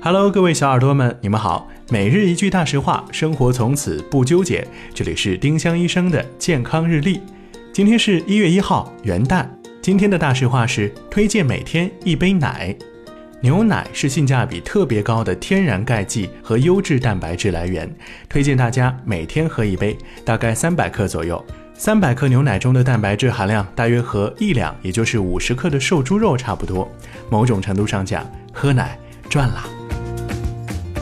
Hello，各位小耳朵们，你们好。每日一句大实话，生活从此不纠结。这里是丁香医生的健康日历。今天是一月一号，元旦。今天的大实话是推荐每天一杯奶。牛奶是性价比特别高的天然钙剂和优质蛋白质来源，推荐大家每天喝一杯，大概三百克左右。三百克牛奶中的蛋白质含量大约和一两，也就是五十克的瘦猪肉差不多。某种程度上讲，喝奶赚啦。